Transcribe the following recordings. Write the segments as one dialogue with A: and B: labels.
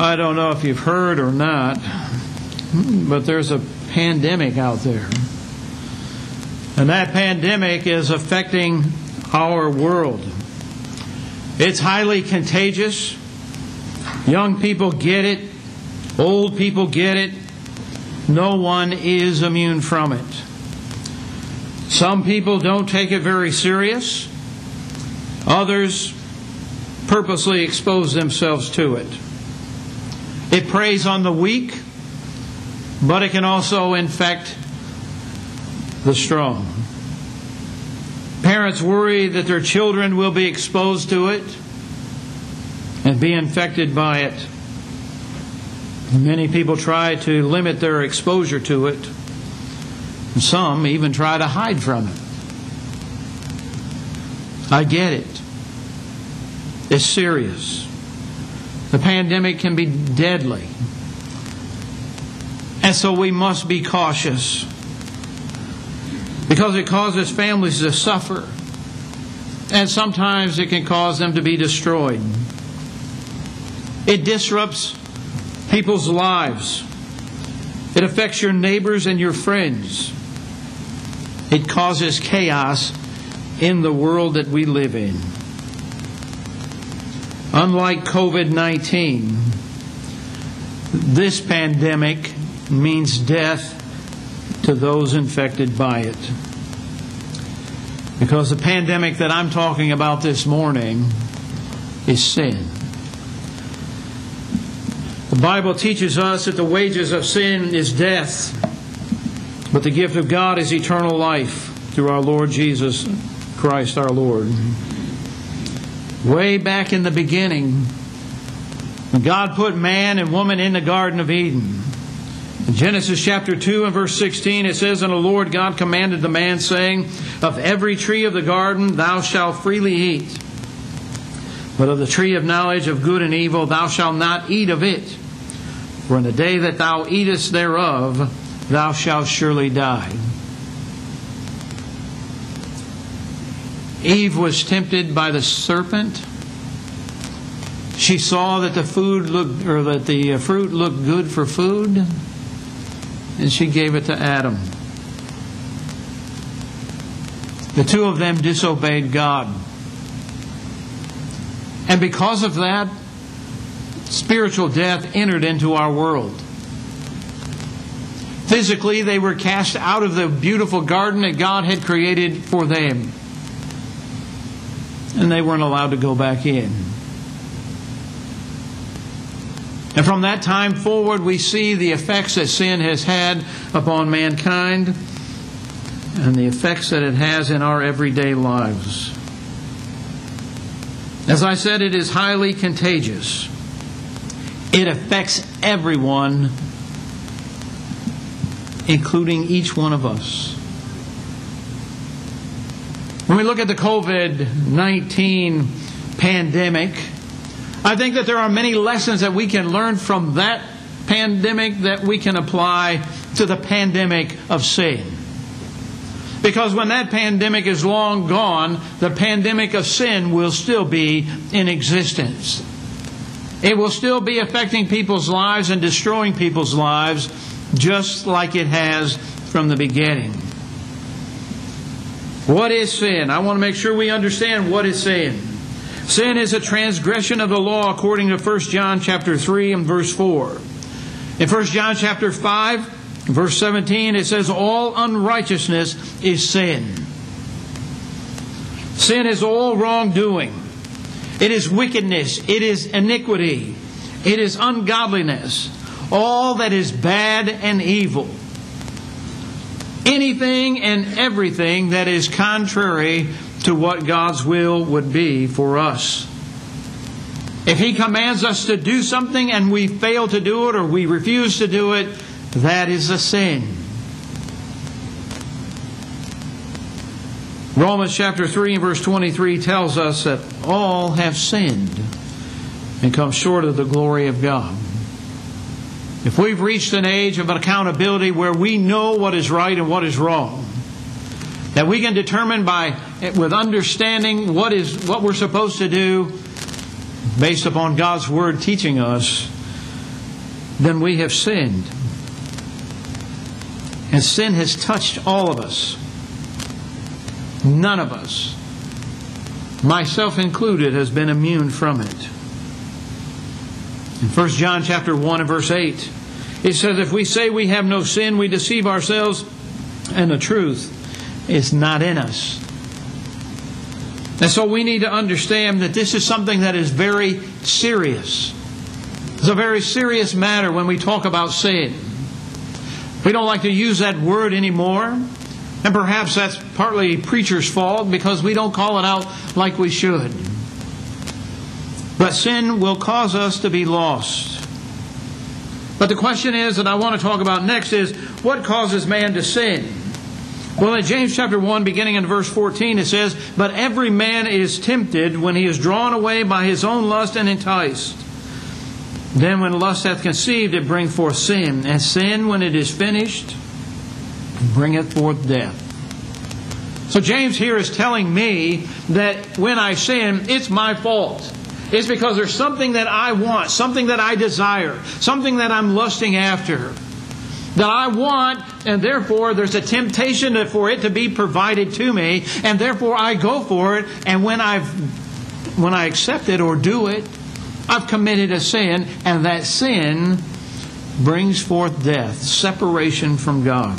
A: I don't know if you've heard or not, but there's a pandemic out there. And that pandemic is affecting our world. It's highly contagious. Young people get it, old people get it. No one is immune from it. Some people don't take it very serious. Others purposely expose themselves to it. It preys on the weak, but it can also infect the strong. Parents worry that their children will be exposed to it and be infected by it. Many people try to limit their exposure to it. Some even try to hide from it. I get it. It's serious. The pandemic can be deadly. And so we must be cautious because it causes families to suffer. And sometimes it can cause them to be destroyed. It disrupts people's lives. It affects your neighbors and your friends. It causes chaos in the world that we live in. Unlike COVID 19, this pandemic means death to those infected by it. Because the pandemic that I'm talking about this morning is sin. The Bible teaches us that the wages of sin is death, but the gift of God is eternal life through our Lord Jesus Christ our Lord. Way back in the beginning, when God put man and woman in the Garden of Eden. In Genesis chapter 2 and verse 16, it says, And the Lord God commanded the man, saying, Of every tree of the garden thou shalt freely eat, but of the tree of knowledge of good and evil thou shalt not eat of it. For in the day that thou eatest thereof, thou shalt surely die. Eve was tempted by the serpent. She saw that the food looked or that the uh, fruit looked good for food, and she gave it to Adam. The two of them disobeyed God. And because of that, spiritual death entered into our world. Physically, they were cast out of the beautiful garden that God had created for them and they weren't allowed to go back in. And from that time forward, we see the effects that sin has had upon mankind and the effects that it has in our everyday lives. As I said, it is highly contagious. It affects everyone, including each one of us. When we look at the COVID 19 pandemic, I think that there are many lessons that we can learn from that pandemic that we can apply to the pandemic of sin. Because when that pandemic is long gone, the pandemic of sin will still be in existence. It will still be affecting people's lives and destroying people's lives just like it has from the beginning. What is sin? I want to make sure we understand what is sin. Sin is a transgression of the law according to 1 John chapter 3 and verse 4. In 1 John chapter 5, verse 17, it says, All unrighteousness is sin. Sin is all wrongdoing. It is wickedness. It is iniquity. It is ungodliness. All that is bad and evil anything and everything that is contrary to what God's will would be for us. If He commands us to do something and we fail to do it or we refuse to do it, that is a sin. Romans chapter 3 and verse 23 tells us that all have sinned and come short of the glory of God. If we've reached an age of accountability where we know what is right and what is wrong, that we can determine by with understanding what is what we're supposed to do based upon God's word teaching us, then we have sinned. And sin has touched all of us. None of us, myself included, has been immune from it. 1 John chapter 1 and verse 8, it says, If we say we have no sin, we deceive ourselves, and the truth is not in us. And so we need to understand that this is something that is very serious. It's a very serious matter when we talk about sin. We don't like to use that word anymore. And perhaps that's partly preacher's fault because we don't call it out like we should. But sin will cause us to be lost. But the question is that I want to talk about next is what causes man to sin? Well, in James chapter 1, beginning in verse 14, it says, But every man is tempted when he is drawn away by his own lust and enticed. Then, when lust hath conceived, it bringeth forth sin. And sin, when it is finished, bringeth forth death. So, James here is telling me that when I sin, it's my fault is because there's something that I want, something that I desire, something that I'm lusting after, that I want, and therefore there's a temptation for it to be provided to me, and therefore I go for it, and when i when I accept it or do it, I've committed a sin, and that sin brings forth death, separation from God.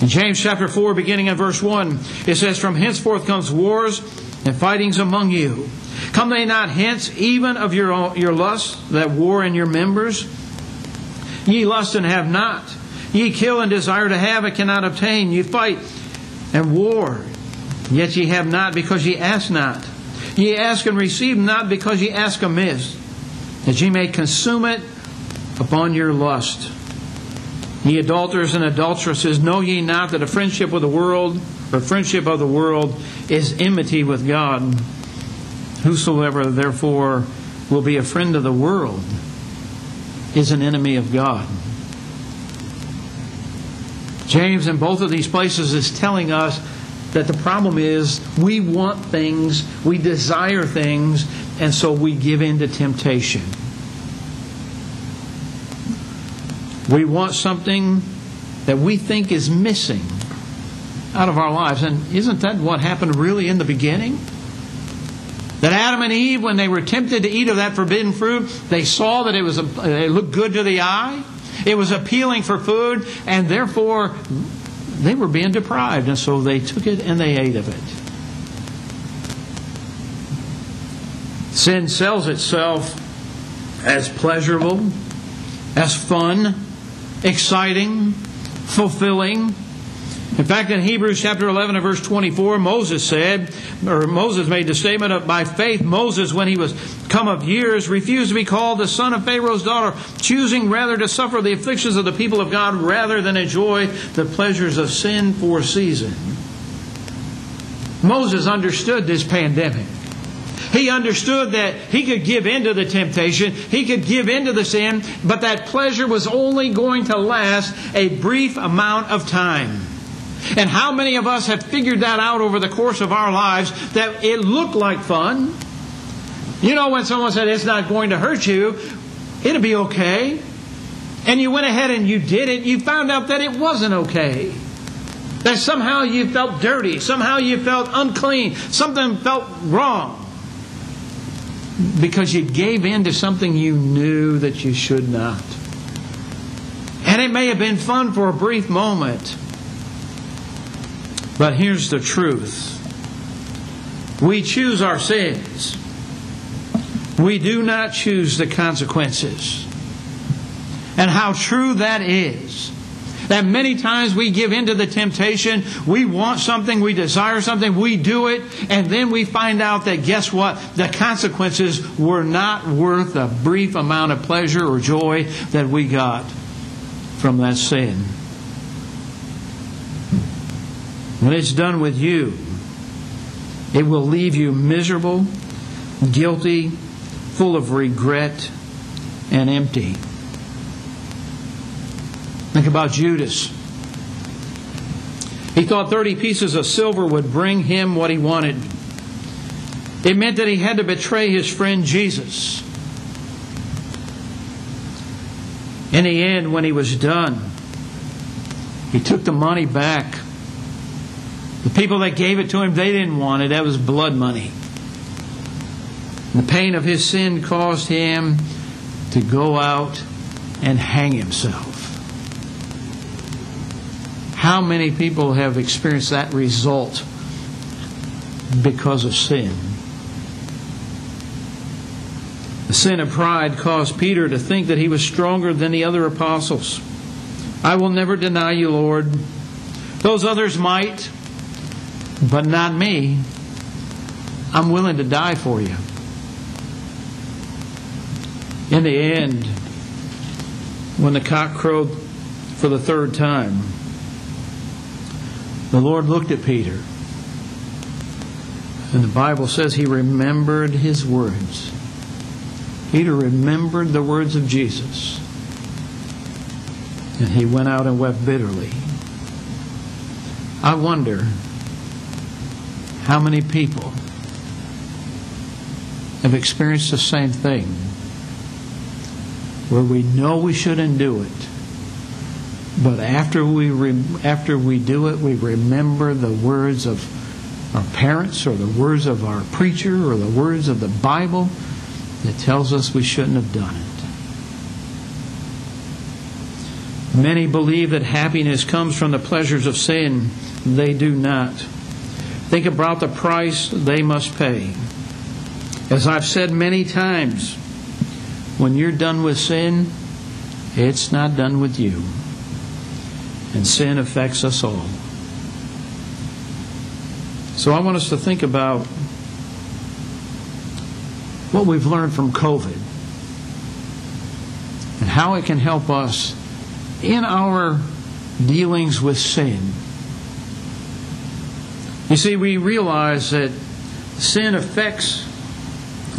A: In James chapter 4, beginning in verse 1, it says, From henceforth comes wars and fightings among you. Come they not hence even of your, your lust that war in your members? Ye lust and have not. Ye kill and desire to have and cannot obtain. Ye fight and war, yet ye have not because ye ask not. Ye ask and receive not because ye ask amiss, that ye may consume it upon your lust. Ye adulterers and adulteresses, know ye not that a friendship with the world but friendship of the world is enmity with God. Whosoever, therefore, will be a friend of the world is an enemy of God. James, in both of these places, is telling us that the problem is we want things, we desire things, and so we give in to temptation. We want something that we think is missing out of our lives. And isn't that what happened really in the beginning? That Adam and Eve, when they were tempted to eat of that forbidden fruit, they saw that it was a, it looked good to the eye, it was appealing for food, and therefore they were being deprived, and so they took it and they ate of it. Sin sells itself as pleasurable, as fun, exciting, fulfilling, in fact, in Hebrews chapter 11 and verse 24, Moses said, or Moses made the statement of, by faith, Moses, when he was come of years, refused to be called the son of Pharaoh's daughter, choosing rather to suffer the afflictions of the people of God rather than enjoy the pleasures of sin for a season. Moses understood this pandemic. He understood that he could give in to the temptation, he could give in to the sin, but that pleasure was only going to last a brief amount of time. And how many of us have figured that out over the course of our lives that it looked like fun? You know, when someone said it's not going to hurt you, it'll be okay. And you went ahead and you did it, you found out that it wasn't okay. That somehow you felt dirty, somehow you felt unclean, something felt wrong. Because you gave in to something you knew that you should not. And it may have been fun for a brief moment. But here's the truth we choose our sins, we do not choose the consequences. And how true that is. That many times we give in to the temptation, we want something, we desire something, we do it, and then we find out that guess what? The consequences were not worth the brief amount of pleasure or joy that we got from that sin. When it's done with you, it will leave you miserable, guilty, full of regret, and empty. Think about Judas. He thought 30 pieces of silver would bring him what he wanted. It meant that he had to betray his friend Jesus. In the end, when he was done, he took the money back the people that gave it to him, they didn't want it. That was blood money. The pain of his sin caused him to go out and hang himself. How many people have experienced that result because of sin? The sin of pride caused Peter to think that he was stronger than the other apostles. I will never deny you, Lord. Those others might. But not me. I'm willing to die for you. In the end, when the cock crowed for the third time, the Lord looked at Peter. And the Bible says he remembered his words. Peter remembered the words of Jesus. And he went out and wept bitterly. I wonder how many people have experienced the same thing where we know we shouldn't do it but after we after we do it we remember the words of our parents or the words of our preacher or the words of the bible that tells us we shouldn't have done it many believe that happiness comes from the pleasures of sin they do not Think about the price they must pay. As I've said many times, when you're done with sin, it's not done with you. And sin affects us all. So I want us to think about what we've learned from COVID and how it can help us in our dealings with sin you see, we realize that sin affects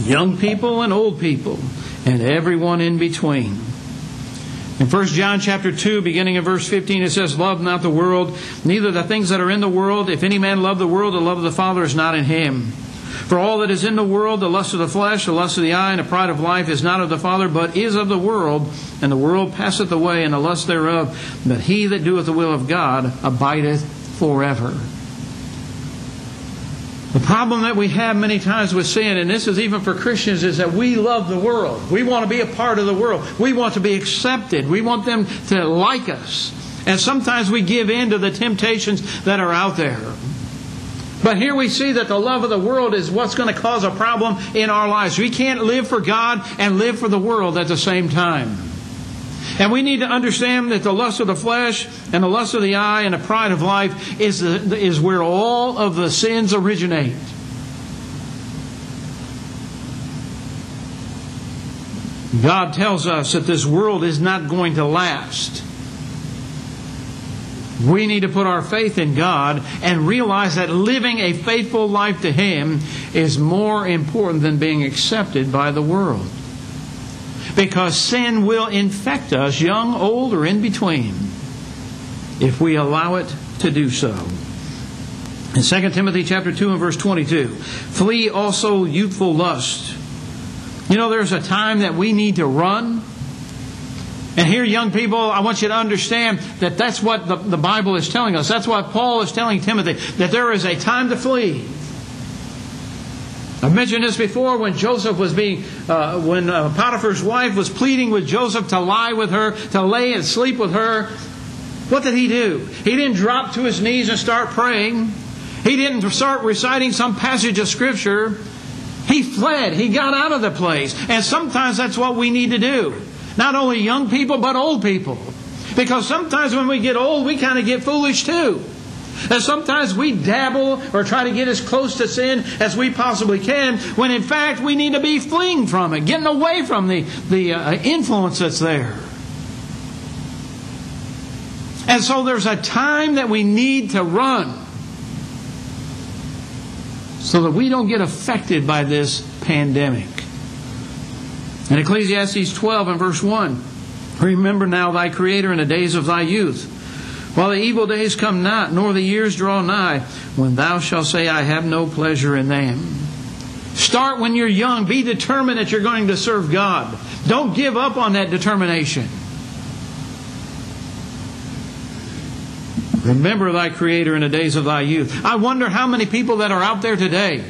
A: young people and old people and everyone in between. In 1 John chapter 2, beginning in verse 15, it says, Love not the world, neither the things that are in the world. If any man love the world, the love of the Father is not in him. For all that is in the world, the lust of the flesh, the lust of the eye, and the pride of life, is not of the Father, but is of the world. And the world passeth away, and the lust thereof. But he that doeth the will of God abideth forever. The problem that we have many times with sin, and this is even for Christians, is that we love the world. We want to be a part of the world. We want to be accepted. We want them to like us. And sometimes we give in to the temptations that are out there. But here we see that the love of the world is what's going to cause a problem in our lives. We can't live for God and live for the world at the same time. And we need to understand that the lust of the flesh and the lust of the eye and the pride of life is, the, is where all of the sins originate. God tells us that this world is not going to last. We need to put our faith in God and realize that living a faithful life to Him is more important than being accepted by the world because sin will infect us, young, old, or in between, if we allow it to do so. In 2 Timothy chapter 2 and verse 22, flee also youthful lust. You know, there's a time that we need to run. And here, young people, I want you to understand that that's what the, the Bible is telling us. That's what Paul is telling Timothy, that there is a time to flee. I mentioned this before when Joseph was being, uh, when uh, Potiphar's wife was pleading with Joseph to lie with her, to lay and sleep with her. What did he do? He didn't drop to his knees and start praying. He didn't start reciting some passage of Scripture. He fled. He got out of the place. And sometimes that's what we need to do. Not only young people, but old people. Because sometimes when we get old, we kind of get foolish too. And sometimes we dabble or try to get as close to sin as we possibly can, when in fact we need to be fleeing from it, getting away from the, the uh, influence that's there. And so there's a time that we need to run so that we don't get affected by this pandemic. In Ecclesiastes 12 and verse 1, remember now thy Creator in the days of thy youth while the evil days come not, nor the years draw nigh, when thou shalt say, I have no pleasure in them. Start when you're young. Be determined that you're going to serve God. Don't give up on that determination. Remember thy Creator in the days of thy youth. I wonder how many people that are out there today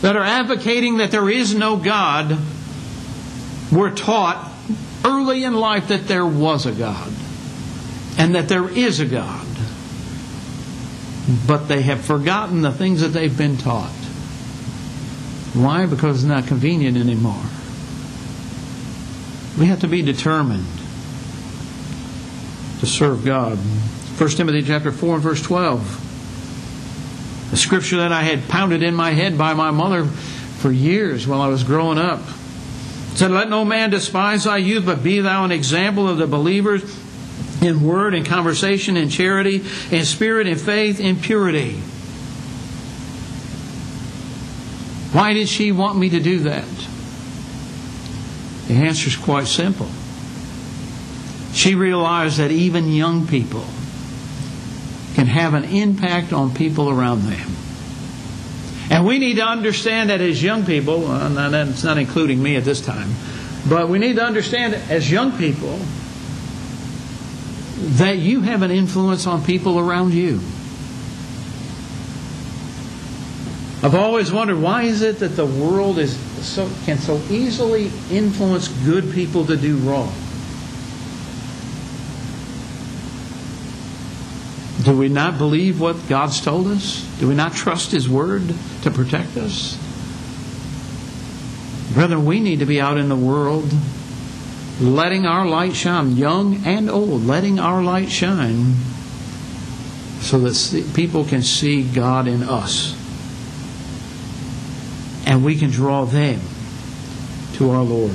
A: that are advocating that there is no God were taught early in life that there was a God and that there is a God. But they have forgotten the things that they've been taught. Why? Because it's not convenient anymore. We have to be determined to serve God. 1 Timothy chapter 4 and verse 12. The scripture that I had pounded in my head by my mother for years while I was growing up. It said, Let no man despise thy youth, but be thou an example of the believers in word and conversation and charity and spirit and faith and purity. Why did she want me to do that? The answer is quite simple. She realized that even young people can have an impact on people around them. And we need to understand that as young people, and it's not including me at this time, but we need to understand that as young people, that you have an influence on people around you. I've always wondered why is it that the world is so can so easily influence good people to do wrong? Do we not believe what God's told us? Do we not trust His Word to protect us? Brother, we need to be out in the world letting our light shine, young and old, letting our light shine so that people can see God in us. And we can draw them to our Lord.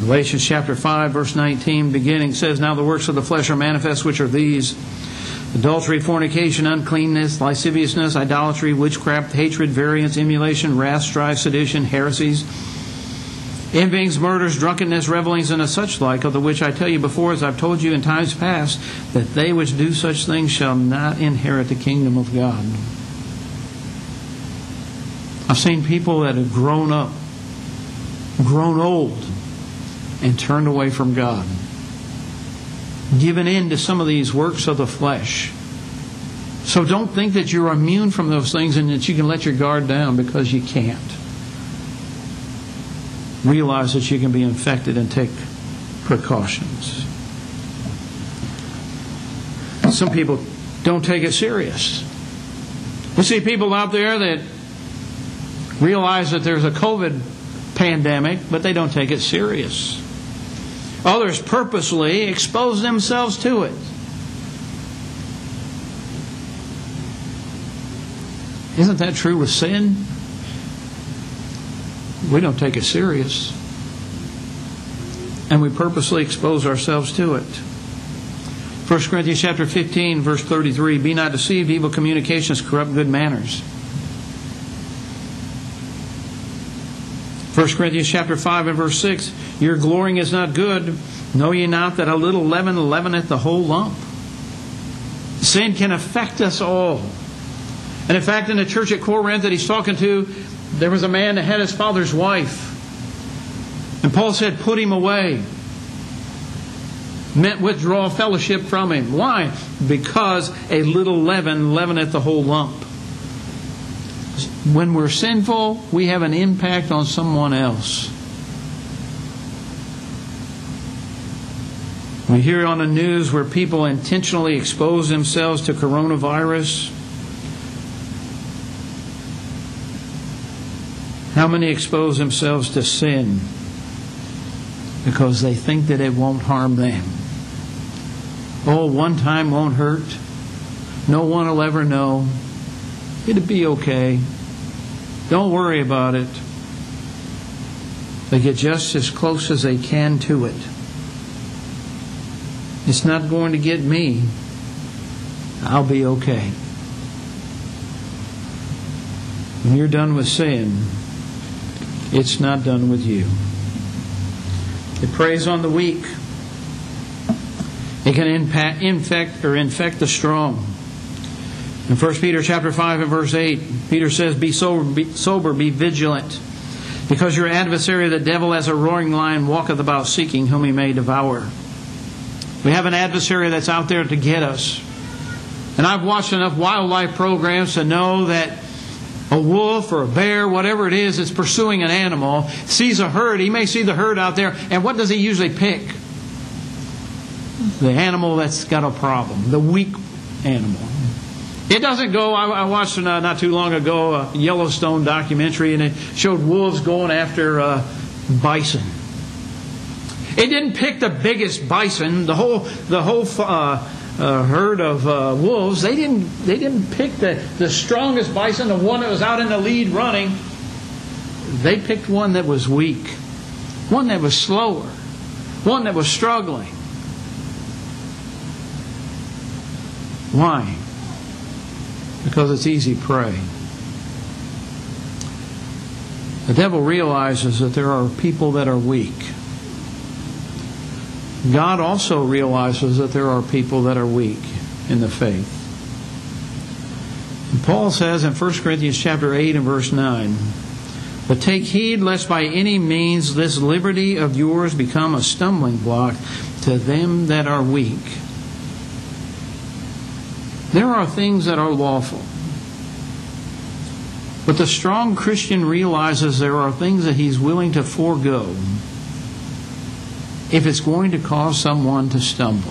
A: Galatians chapter 5, verse 19, beginning says, Now the works of the flesh are manifest, which are these adultery, fornication, uncleanness, lasciviousness, idolatry, witchcraft, hatred, variance, emulation, wrath, strife, sedition, heresies envyings, murders, drunkenness, revelings, and such like, of the which I tell you before, as I've told you in times past, that they which do such things shall not inherit the kingdom of God. I've seen people that have grown up, grown old, and turned away from God, given in to some of these works of the flesh. So don't think that you're immune from those things and that you can let your guard down because you can't realize that you can be infected and take precautions. Some people don't take it serious. We see people out there that realize that there's a COVID pandemic, but they don't take it serious. Others purposely expose themselves to it. Isn't that true with sin? we don't take it serious. And we purposely expose ourselves to it. 1 Corinthians chapter 15, verse 33 Be not deceived, evil communications corrupt good manners. 1 Corinthians chapter 5 and verse 6 Your glorying is not good. Know ye not that a little leaven leaveneth the whole lump? Sin can affect us all. And in fact, in the church at Corinth that he's talking to, there was a man that had his father's wife. And Paul said, Put him away. Meant withdraw fellowship from him. Why? Because a little leaven leaveneth the whole lump. When we're sinful, we have an impact on someone else. We hear on the news where people intentionally expose themselves to coronavirus How many expose themselves to sin because they think that it won't harm them? Oh, one time won't hurt. No one will ever know. It'll be okay. Don't worry about it. They get just as close as they can to it. It's not going to get me. I'll be okay. When you're done with sin, it's not done with you. It preys on the weak. It can impact, infect or infect the strong. In 1 Peter chapter 5 and verse 8, Peter says, be sober, be sober, be vigilant, because your adversary the devil as a roaring lion walketh about seeking whom he may devour. We have an adversary that's out there to get us. And I've watched enough wildlife programs to know that a wolf or a bear, whatever it is is pursuing an animal, sees a herd, he may see the herd out there, and what does he usually pick? The animal that's got a problem, the weak animal. It doesn't go. I, watched uh, not too long ago a Yellowstone documentary, and it showed wolves going after uh, bison. It didn't pick the biggest bison. The whole the whole uh, uh, herd of uh, wolves, they didn't they didn't pick the, the strongest bison, the one that was out in the lead running. They picked one that was weak, one that was slower, one that was struggling. Why? Because it's easy prey. The devil realizes that there are people that are weak. God also realizes that there are people that are weak in the faith. Paul says in 1 Corinthians chapter 8 and verse 9, but take heed lest by any means this liberty of yours become a stumbling block to them that are weak. There are things that are lawful. But the strong Christian realizes there are things that he's willing to forego if it's going to cause someone to stumble.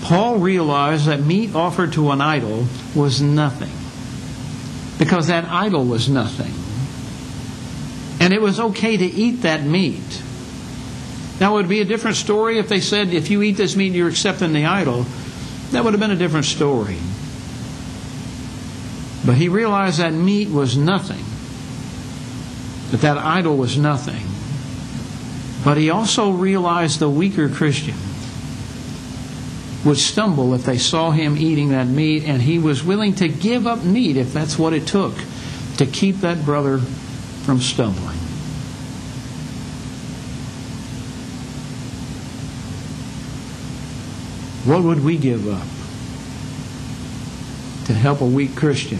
A: Paul realized that meat offered to an idol was nothing because that idol was nothing. And it was okay to eat that meat. Now, it would be a different story if they said, if you eat this meat, you're accepting the idol. That would have been a different story. But he realized that meat was nothing, that that idol was nothing. But he also realized the weaker Christian would stumble if they saw him eating that meat, and he was willing to give up meat if that's what it took to keep that brother from stumbling. What would we give up to help a weak Christian?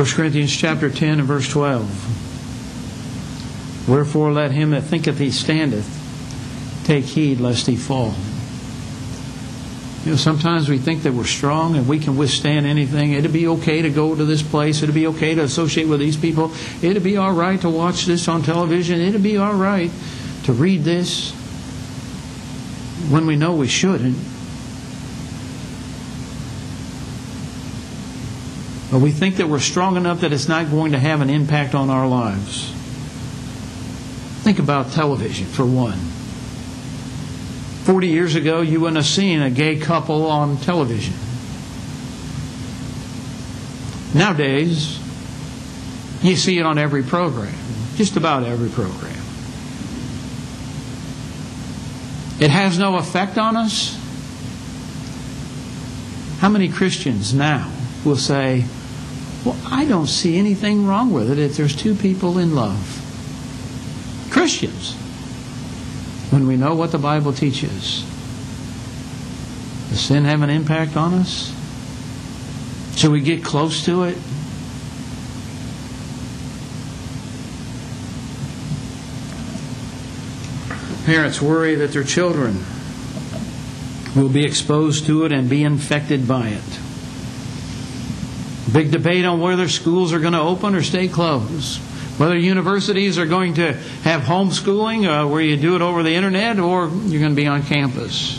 A: 1 Corinthians chapter 10 and verse 12. Wherefore let him that thinketh he standeth take heed lest he fall. You know, sometimes we think that we're strong and we can withstand anything. It'd be okay to go to this place. It'd be okay to associate with these people. It'd be all right to watch this on television. It'd be all right to read this when we know we shouldn't. But we think that we're strong enough that it's not going to have an impact on our lives. Think about television, for one. Forty years ago, you wouldn't have seen a gay couple on television. Nowadays, you see it on every program, just about every program. It has no effect on us. How many Christians now will say, Well, I don't see anything wrong with it if there's two people in love? Christians when we know what the Bible teaches? Does sin have an impact on us? Should we get close to it? Parents worry that their children will be exposed to it and be infected by it. Big debate on whether schools are going to open or stay closed. Whether universities are going to have homeschooling uh, where you do it over the internet or you're going to be on campus.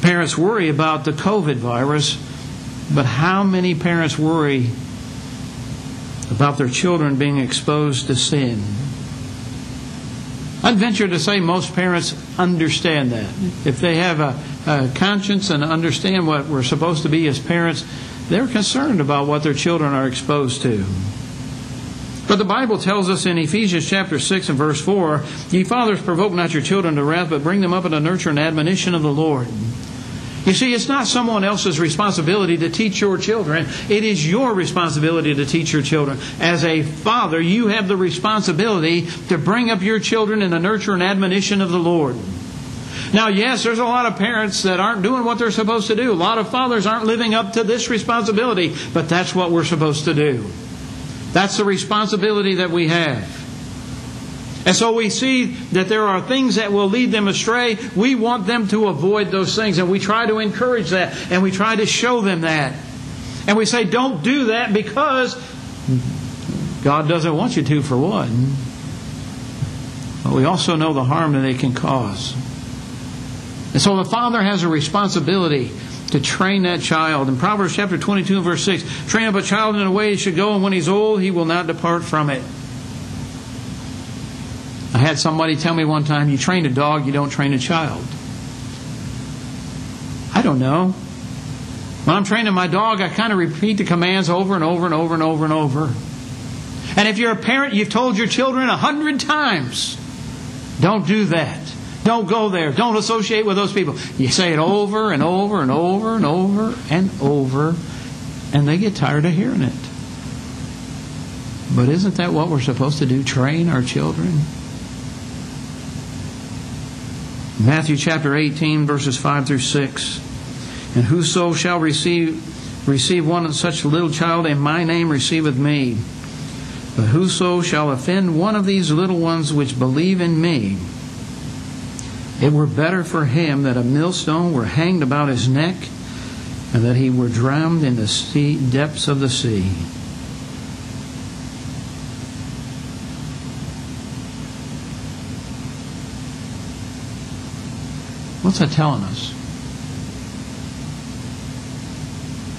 A: Parents worry about the COVID virus, but how many parents worry about their children being exposed to sin? I'd venture to say most parents understand that. If they have a, a, conscience and understand what we're supposed to be as parents, they're concerned about what their children are exposed to. But the Bible tells us in Ephesians chapter 6 and verse 4 Ye fathers, provoke not your children to wrath, but bring them up in the nurture and admonition of the Lord. You see, it's not someone else's responsibility to teach your children. It is your responsibility to teach your children. As a father, you have the responsibility to bring up your children in the nurture and admonition of the Lord. Now, yes, there's a lot of parents that aren't doing what they're supposed to do. A lot of fathers aren't living up to this responsibility, but that's what we're supposed to do. That's the responsibility that we have. And so we see that there are things that will lead them astray. We want them to avoid those things, and we try to encourage that, and we try to show them that. And we say, don't do that because God doesn't want you to, for one. But we also know the harm that they can cause. And so the Father has a responsibility to train that child. In Proverbs chapter 22 and verse 6, train up a child in the way he should go, and when he's old, he will not depart from it. I had somebody tell me one time, you train a dog, you don't train a child. I don't know. When I'm training my dog, I kind of repeat the commands over and over and over and over and over. And if you're a parent, you've told your children a hundred times, don't do that. Don't go there. Don't associate with those people. You say it over and over and over and over and over, and they get tired of hearing it. But isn't that what we're supposed to do? Train our children? Matthew chapter 18, verses 5 through 6. And whoso shall receive, receive one of such little child in my name receiveth me. But whoso shall offend one of these little ones which believe in me, it were better for him that a millstone were hanged about his neck and that he were drowned in the sea, depths of the sea. What's that telling us?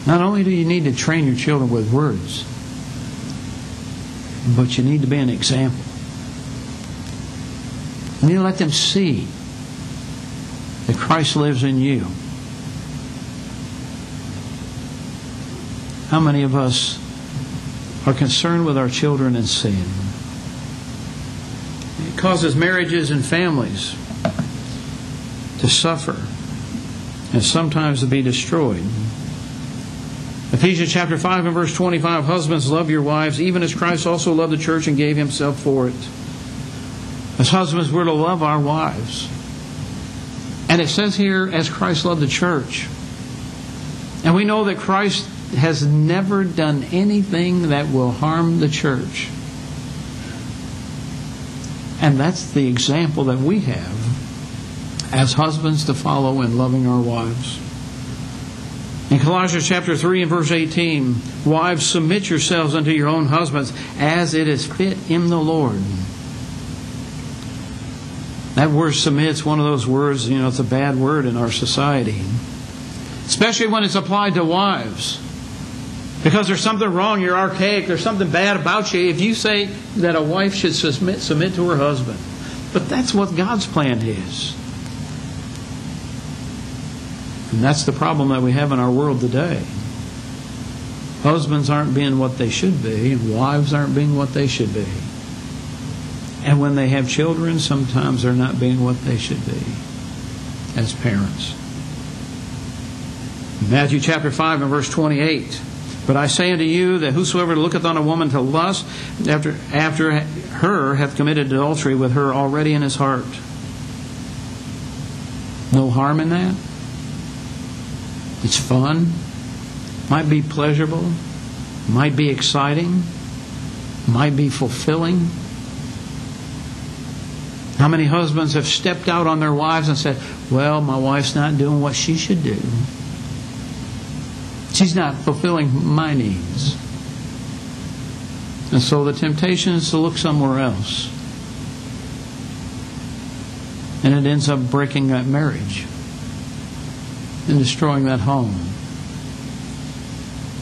A: Not only do you need to train your children with words, but you need to be an example. You need to let them see that Christ lives in you. How many of us are concerned with our children and sin? It causes marriages and families to suffer and sometimes to be destroyed. Ephesians chapter 5 and verse 25 Husbands, love your wives, even as Christ also loved the church and gave himself for it. As husbands, we're to love our wives. And it says here, as Christ loved the church. And we know that Christ has never done anything that will harm the church. And that's the example that we have as husbands to follow in loving our wives. In Colossians chapter 3 and verse 18, wives, submit yourselves unto your own husbands as it is fit in the Lord. That word submit's one of those words, you know, it's a bad word in our society. Especially when it's applied to wives. Because there's something wrong, you're archaic, there's something bad about you if you say that a wife should submit, submit to her husband. But that's what God's plan is. And that's the problem that we have in our world today. Husbands aren't being what they should be, and wives aren't being what they should be. And when they have children, sometimes they're not being what they should be as parents. Matthew chapter 5 and verse 28. But I say unto you that whosoever looketh on a woman to lust after, after her hath committed adultery with her already in his heart. No harm in that. It's fun. Might be pleasurable. Might be exciting. Might be fulfilling. How many husbands have stepped out on their wives and said, Well, my wife's not doing what she should do? She's not fulfilling my needs. And so the temptation is to look somewhere else. And it ends up breaking that marriage and destroying that home.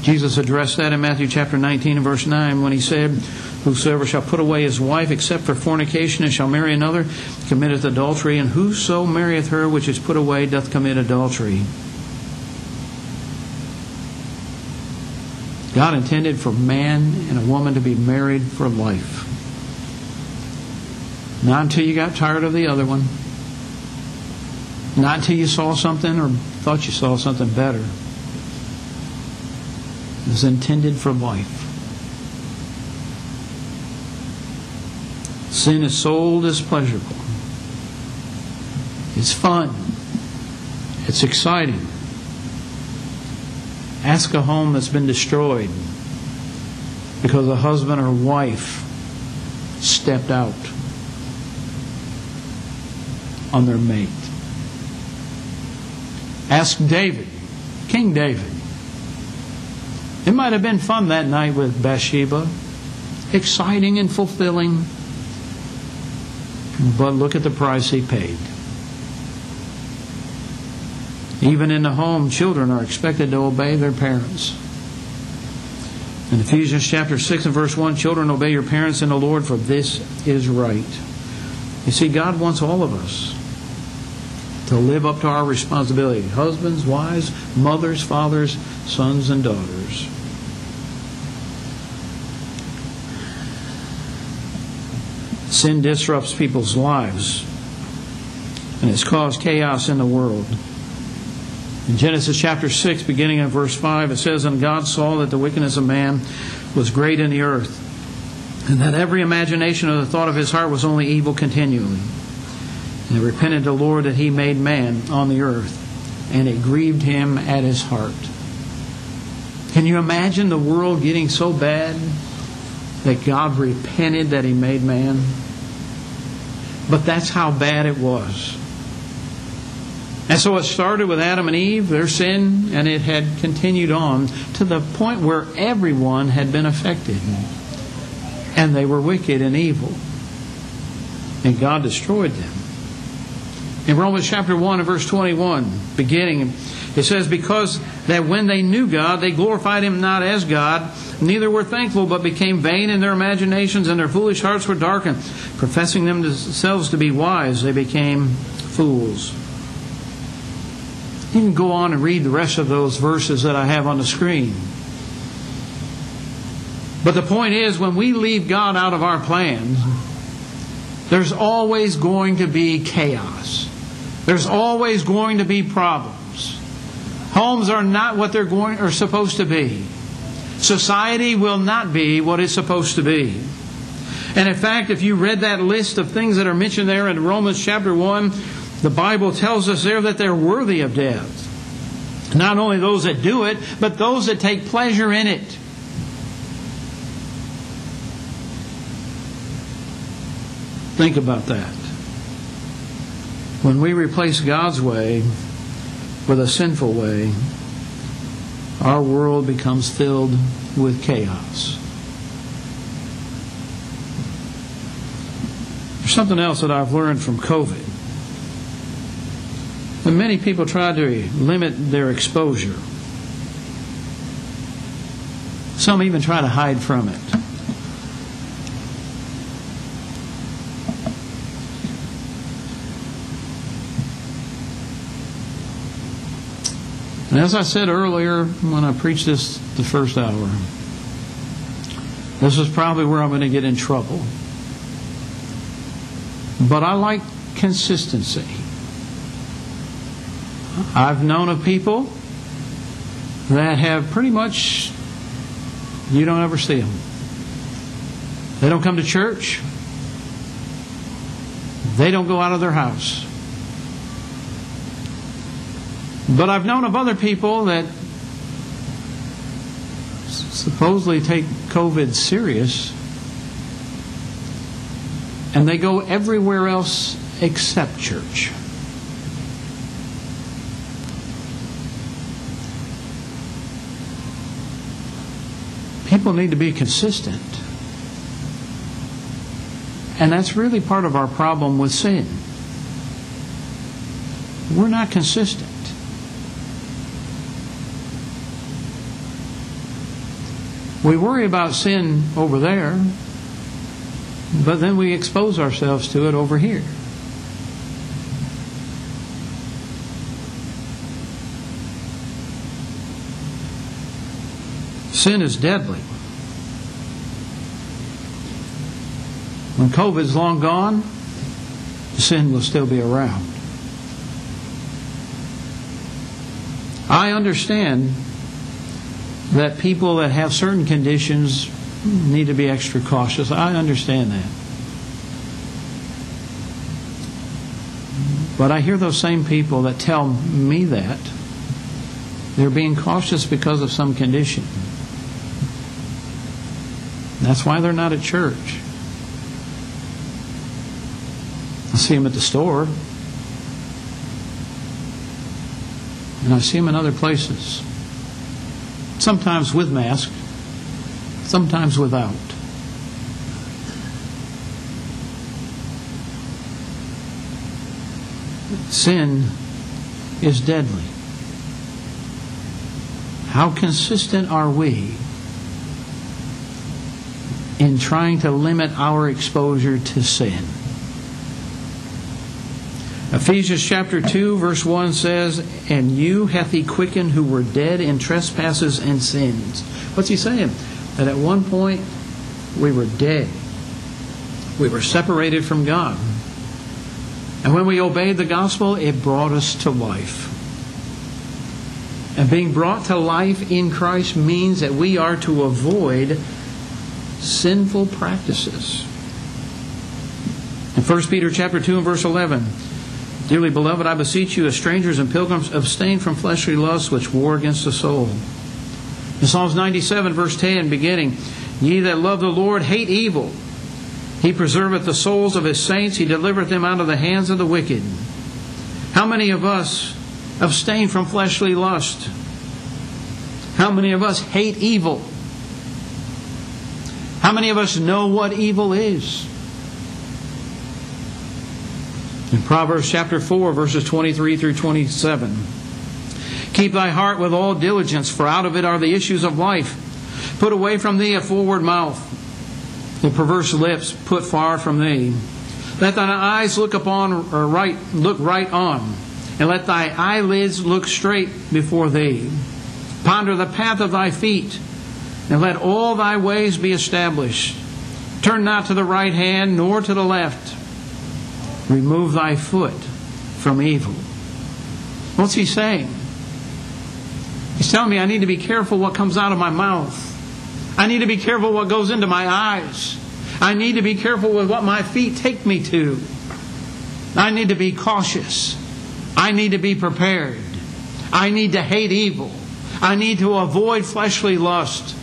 A: Jesus addressed that in Matthew chapter 19 and verse 9 when he said, Whosoever shall put away his wife except for fornication and shall marry another committeth adultery, and whoso marrieth her which is put away doth commit adultery. God intended for man and a woman to be married for life. Not until you got tired of the other one. Not until you saw something or thought you saw something better. It was intended for life. Sin is so displeasurable. It's fun. It's exciting. Ask a home that's been destroyed because a husband or wife stepped out on their mate. Ask David, King David. It might have been fun that night with Bathsheba, exciting and fulfilling. But look at the price he paid. Even in the home, children are expected to obey their parents. In Ephesians chapter 6 and verse 1, children obey your parents in the Lord, for this is right. You see, God wants all of us to live up to our responsibility husbands, wives, mothers, fathers, sons, and daughters. Sin disrupts people's lives and has caused chaos in the world. In Genesis chapter 6, beginning in verse 5, it says, And God saw that the wickedness of man was great in the earth, and that every imagination of the thought of his heart was only evil continually. And he repented the Lord that he made man on the earth, and it grieved him at his heart. Can you imagine the world getting so bad that God repented that he made man? But that's how bad it was. And so it started with Adam and Eve, their sin, and it had continued on to the point where everyone had been affected. And they were wicked and evil. And God destroyed them. In Romans chapter 1 and verse 21, beginning, it says, Because that when they knew God, they glorified Him not as God Neither were thankful, but became vain in their imaginations, and their foolish hearts were darkened. Professing themselves to be wise, they became fools. You can go on and read the rest of those verses that I have on the screen. But the point is, when we leave God out of our plans, there's always going to be chaos. There's always going to be problems. Homes are not what they're going are supposed to be society will not be what it's supposed to be. And in fact, if you read that list of things that are mentioned there in Romans chapter 1, the Bible tells us there that they're worthy of death. Not only those that do it, but those that take pleasure in it. Think about that. When we replace God's way with a sinful way, our world becomes filled with chaos. There's something else that I've learned from COVID. And many people try to limit their exposure. Some even try to hide from it. And as I said earlier when I preached this the first hour, this is probably where I'm going to get in trouble. But I like consistency. I've known of people that have pretty much, you don't ever see them. They don't come to church. They don't go out of their house. But I've known of other people that supposedly take COVID serious and they go everywhere else except church. People need to be consistent. And that's really part of our problem with sin. We're not consistent. We worry about sin over there, but then we expose ourselves to it over here. Sin is deadly. When COVID's long gone, sin will still be around. I understand that people that have certain conditions need to be extra cautious. I understand that. But I hear those same people that tell me that they're being cautious because of some condition. That's why they're not at church. I see them at the store, and I see them in other places sometimes with masks, sometimes without. Sin is deadly. How consistent are we in trying to limit our exposure to sin? Ephesians chapter 2, verse 1 says, And you hath he quickened who were dead in trespasses and sins. What's he saying? That at one point we were dead, we were separated from God. And when we obeyed the gospel, it brought us to life. And being brought to life in Christ means that we are to avoid sinful practices. In 1 Peter chapter 2 and verse 11, Dearly beloved, I beseech you, as strangers and pilgrims, abstain from fleshly lusts which war against the soul. In Psalms 97, verse 10, beginning, Ye that love the Lord hate evil. He preserveth the souls of his saints. He delivereth them out of the hands of the wicked. How many of us abstain from fleshly lust? How many of us hate evil? How many of us know what evil is? In Proverbs chapter 4, verses 23 through 27. Keep thy heart with all diligence, for out of it are the issues of life. Put away from thee a forward mouth, the perverse lips put far from thee. Let thine eyes look upon or right look right on, and let thy eyelids look straight before thee. Ponder the path of thy feet, and let all thy ways be established. Turn not to the right hand nor to the left Remove thy foot from evil. What's he saying? He's telling me I need to be careful what comes out of my mouth. I need to be careful what goes into my eyes. I need to be careful with what my feet take me to. I need to be cautious. I need to be prepared. I need to hate evil. I need to avoid fleshly lust.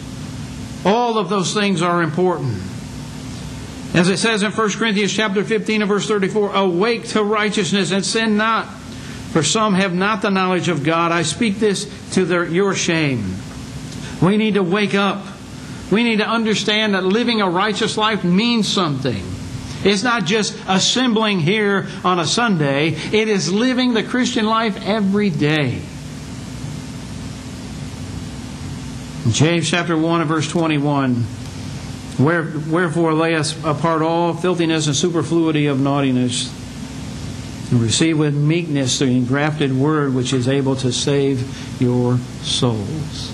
A: All of those things are important. As it says in 1 Corinthians chapter 15 and verse 34, awake to righteousness and sin not, for some have not the knowledge of God. I speak this to their, your shame. We need to wake up. We need to understand that living a righteous life means something. It's not just assembling here on a Sunday, it is living the Christian life every day. James chapter 1 and verse 21. Where, wherefore lay us apart all filthiness and superfluity of naughtiness, and receive with meekness the engrafted word which is able to save your souls.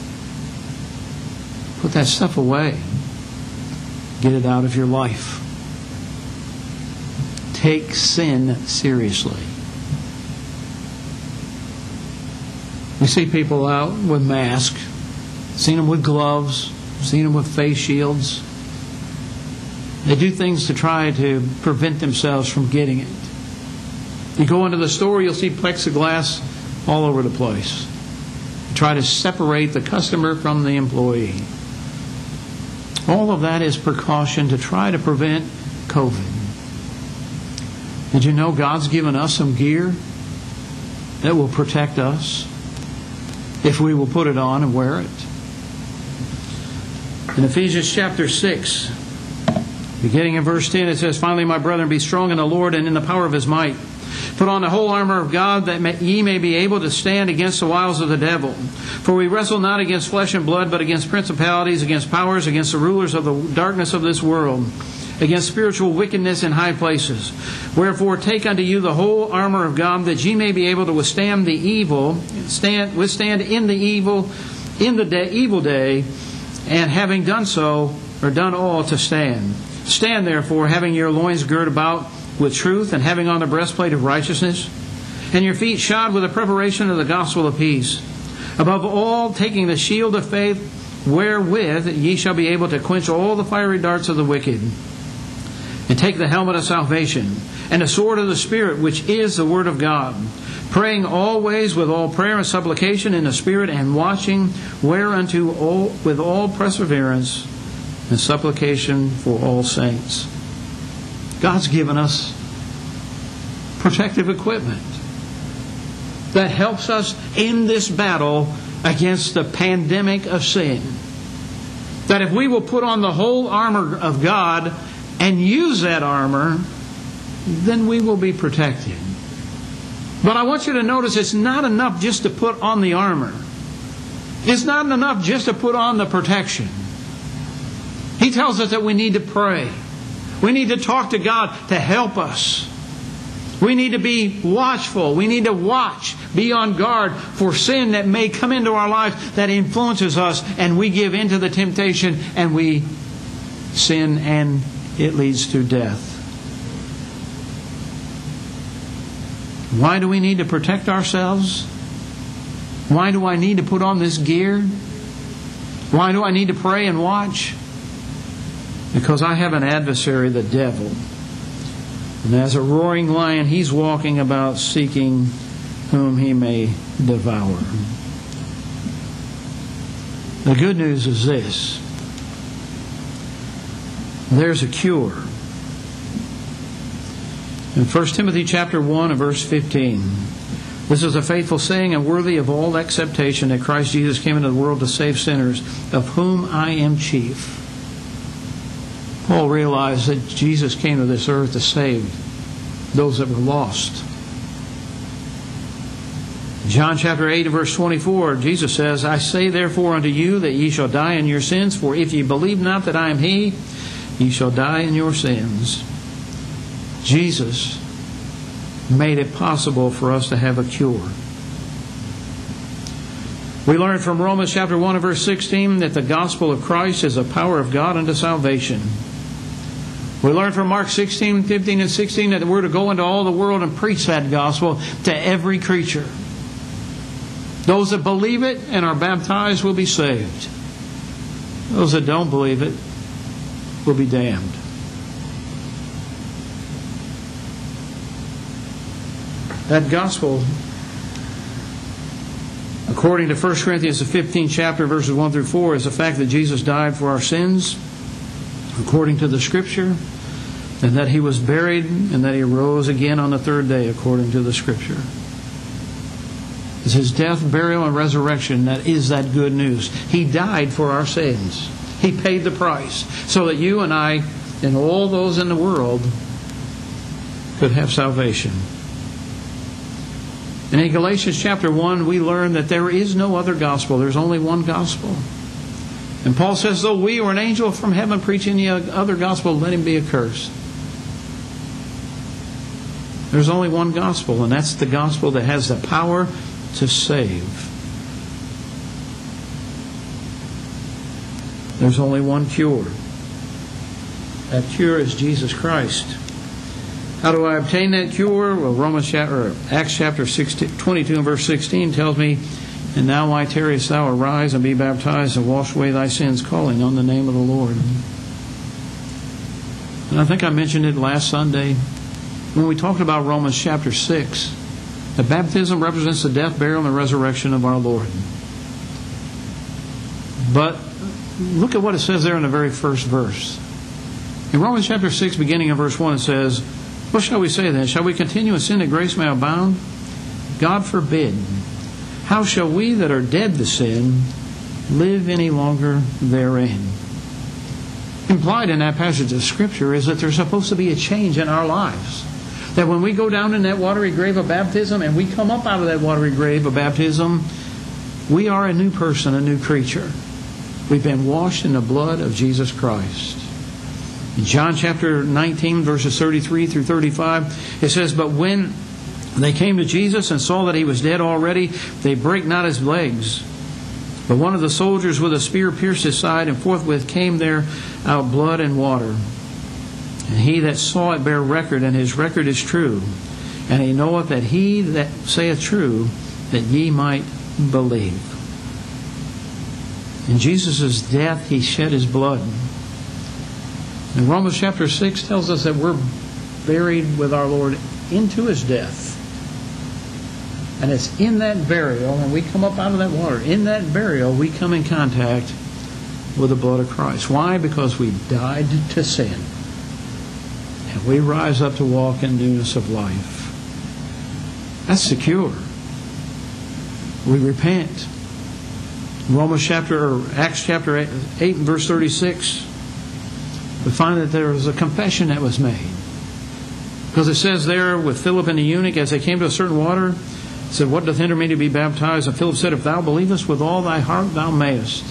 A: Put that stuff away. Get it out of your life. Take sin seriously. We see people out with masks, seen them with gloves, seen them with face shields they do things to try to prevent themselves from getting it. You go into the store, you'll see plexiglass all over the place. try to separate the customer from the employee. All of that is precaution to try to prevent COVID. Did you know God's given us some gear that will protect us if we will put it on and wear it? In Ephesians chapter 6, Beginning in verse 10, it says, Finally, my brethren, be strong in the Lord and in the power of his might. Put on the whole armor of God that ye may be able to stand against the wiles of the devil. For we wrestle not against flesh and blood, but against principalities, against powers, against the rulers of the darkness of this world, against spiritual wickedness in high places. Wherefore take unto you the whole armor of God that ye may be able to withstand the evil, stand withstand in the evil, in the day, evil day, and having done so, or done all to stand. Stand therefore, having your loins girt about with truth, and having on the breastplate of righteousness, and your feet shod with the preparation of the gospel of peace. Above all, taking the shield of faith, wherewith ye shall be able to quench all the fiery darts of the wicked. And take the helmet of salvation, and the sword of the Spirit, which is the Word of God, praying always with all prayer and supplication in the Spirit, and watching whereunto all, with all perseverance and supplication for all saints. God's given us protective equipment that helps us in this battle against the pandemic of sin. That if we will put on the whole armor of God and use that armor, then we will be protected. But I want you to notice it's not enough just to put on the armor. It's not enough just to put on the protection. He tells us that we need to pray. We need to talk to God to help us. We need to be watchful. We need to watch, be on guard for sin that may come into our lives that influences us, and we give into the temptation and we sin, and it leads to death. Why do we need to protect ourselves? Why do I need to put on this gear? Why do I need to pray and watch? Because I have an adversary, the devil. And as a roaring lion, he's walking about seeking whom he may devour. The good news is this there's a cure. In 1 Timothy chapter 1 and verse 15, this is a faithful saying and worthy of all acceptation that Christ Jesus came into the world to save sinners, of whom I am chief. Paul realized that Jesus came to this earth to save those that were lost. John chapter 8 verse 24, Jesus says, I say therefore unto you that ye shall die in your sins, for if ye believe not that I am He, ye shall die in your sins. Jesus made it possible for us to have a cure. We learn from Romans chapter 1 and verse 16 that the gospel of Christ is the power of God unto salvation. We learn from Mark 16, 15, and 16 that we're to go into all the world and preach that gospel to every creature. Those that believe it and are baptized will be saved. Those that don't believe it will be damned. That gospel, according to 1 Corinthians, fifteen, chapter, verses 1 through 4, is the fact that Jesus died for our sins, according to the Scripture and that he was buried, and that he rose again on the third day, according to the Scripture. It's his death, burial, and resurrection that is that good news. He died for our sins. He paid the price so that you and I and all those in the world could have salvation. And in Galatians chapter 1, we learn that there is no other gospel, there's only one gospel. And Paul says, though we or an angel from heaven preaching the other gospel, let him be accursed. There's only one gospel, and that's the gospel that has the power to save. There's only one cure. That cure is Jesus Christ. How do I obtain that cure? Well, Romans chapter, Acts chapter 16, 22 and verse 16 tells me, And now, why tarriest thou? Arise and be baptized and wash away thy sins, calling on the name of the Lord. And I think I mentioned it last Sunday when we talked about Romans chapter 6, the baptism represents the death, burial, and the resurrection of our Lord. But look at what it says there in the very first verse. In Romans chapter 6, beginning in verse 1, it says, What shall we say then? Shall we continue in sin that grace may abound? God forbid. How shall we that are dead to sin live any longer therein? Implied in that passage of Scripture is that there's supposed to be a change in our lives that when we go down in that watery grave of baptism and we come up out of that watery grave of baptism, we are a new person, a new creature. We've been washed in the blood of Jesus Christ. In John chapter 19, verses 33 through 35, it says, But when they came to Jesus and saw that he was dead already, they brake not his legs. But one of the soldiers with a spear pierced his side, and forthwith came there out blood and water. And he that saw it bare record, and his record is true. And he knoweth that he that saith true, that ye might believe. In Jesus' death, he shed his blood. And Romans chapter 6 tells us that we're buried with our Lord into his death. And it's in that burial, when we come up out of that water, in that burial, we come in contact with the blood of Christ. Why? Because we died to sin and we rise up to walk in newness of life. That's secure. We repent. Romans chapter or Acts chapter 8, 8 and verse 36 we find that there was a confession that was made. Because it says there with Philip and the eunuch, as they came to a certain water, said, What doth hinder me to be baptized? And Philip said, If thou believest with all thy heart, thou mayest.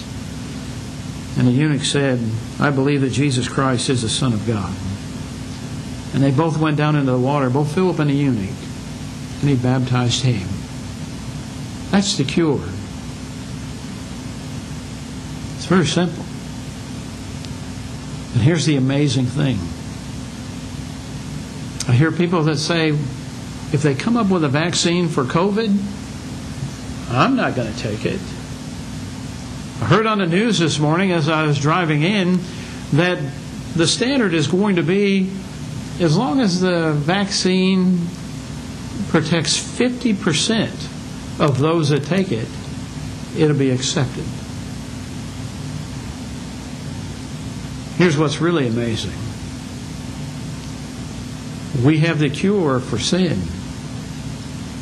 A: And the eunuch said, I believe that Jesus Christ is the Son of God. And they both went down into the water, both Philip and the eunuch, and he baptized him. That's the cure. It's very simple. And here's the amazing thing I hear people that say, if they come up with a vaccine for COVID, I'm not going to take it. I heard on the news this morning as I was driving in that the standard is going to be as long as the vaccine protects 50% of those that take it, it'll be accepted. Here's what's really amazing we have the cure for sin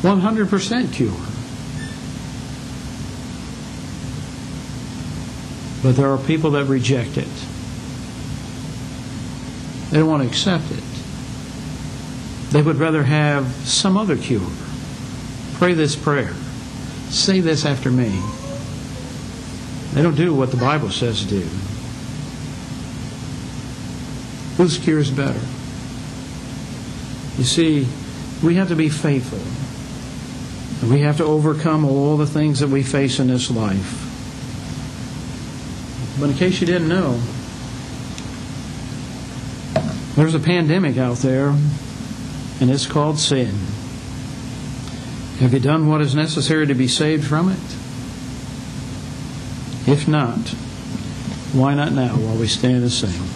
A: 100% cure. But there are people that reject it. They don't want to accept it. They would rather have some other cure. Pray this prayer. Say this after me. They don't do what the Bible says to do. Whose cure is better? You see, we have to be faithful. We have to overcome all the things that we face in this life. But in case you didn't know, there's a pandemic out there and it's called sin. Have you done what is necessary to be saved from it? If not, why not now while we stand and sing?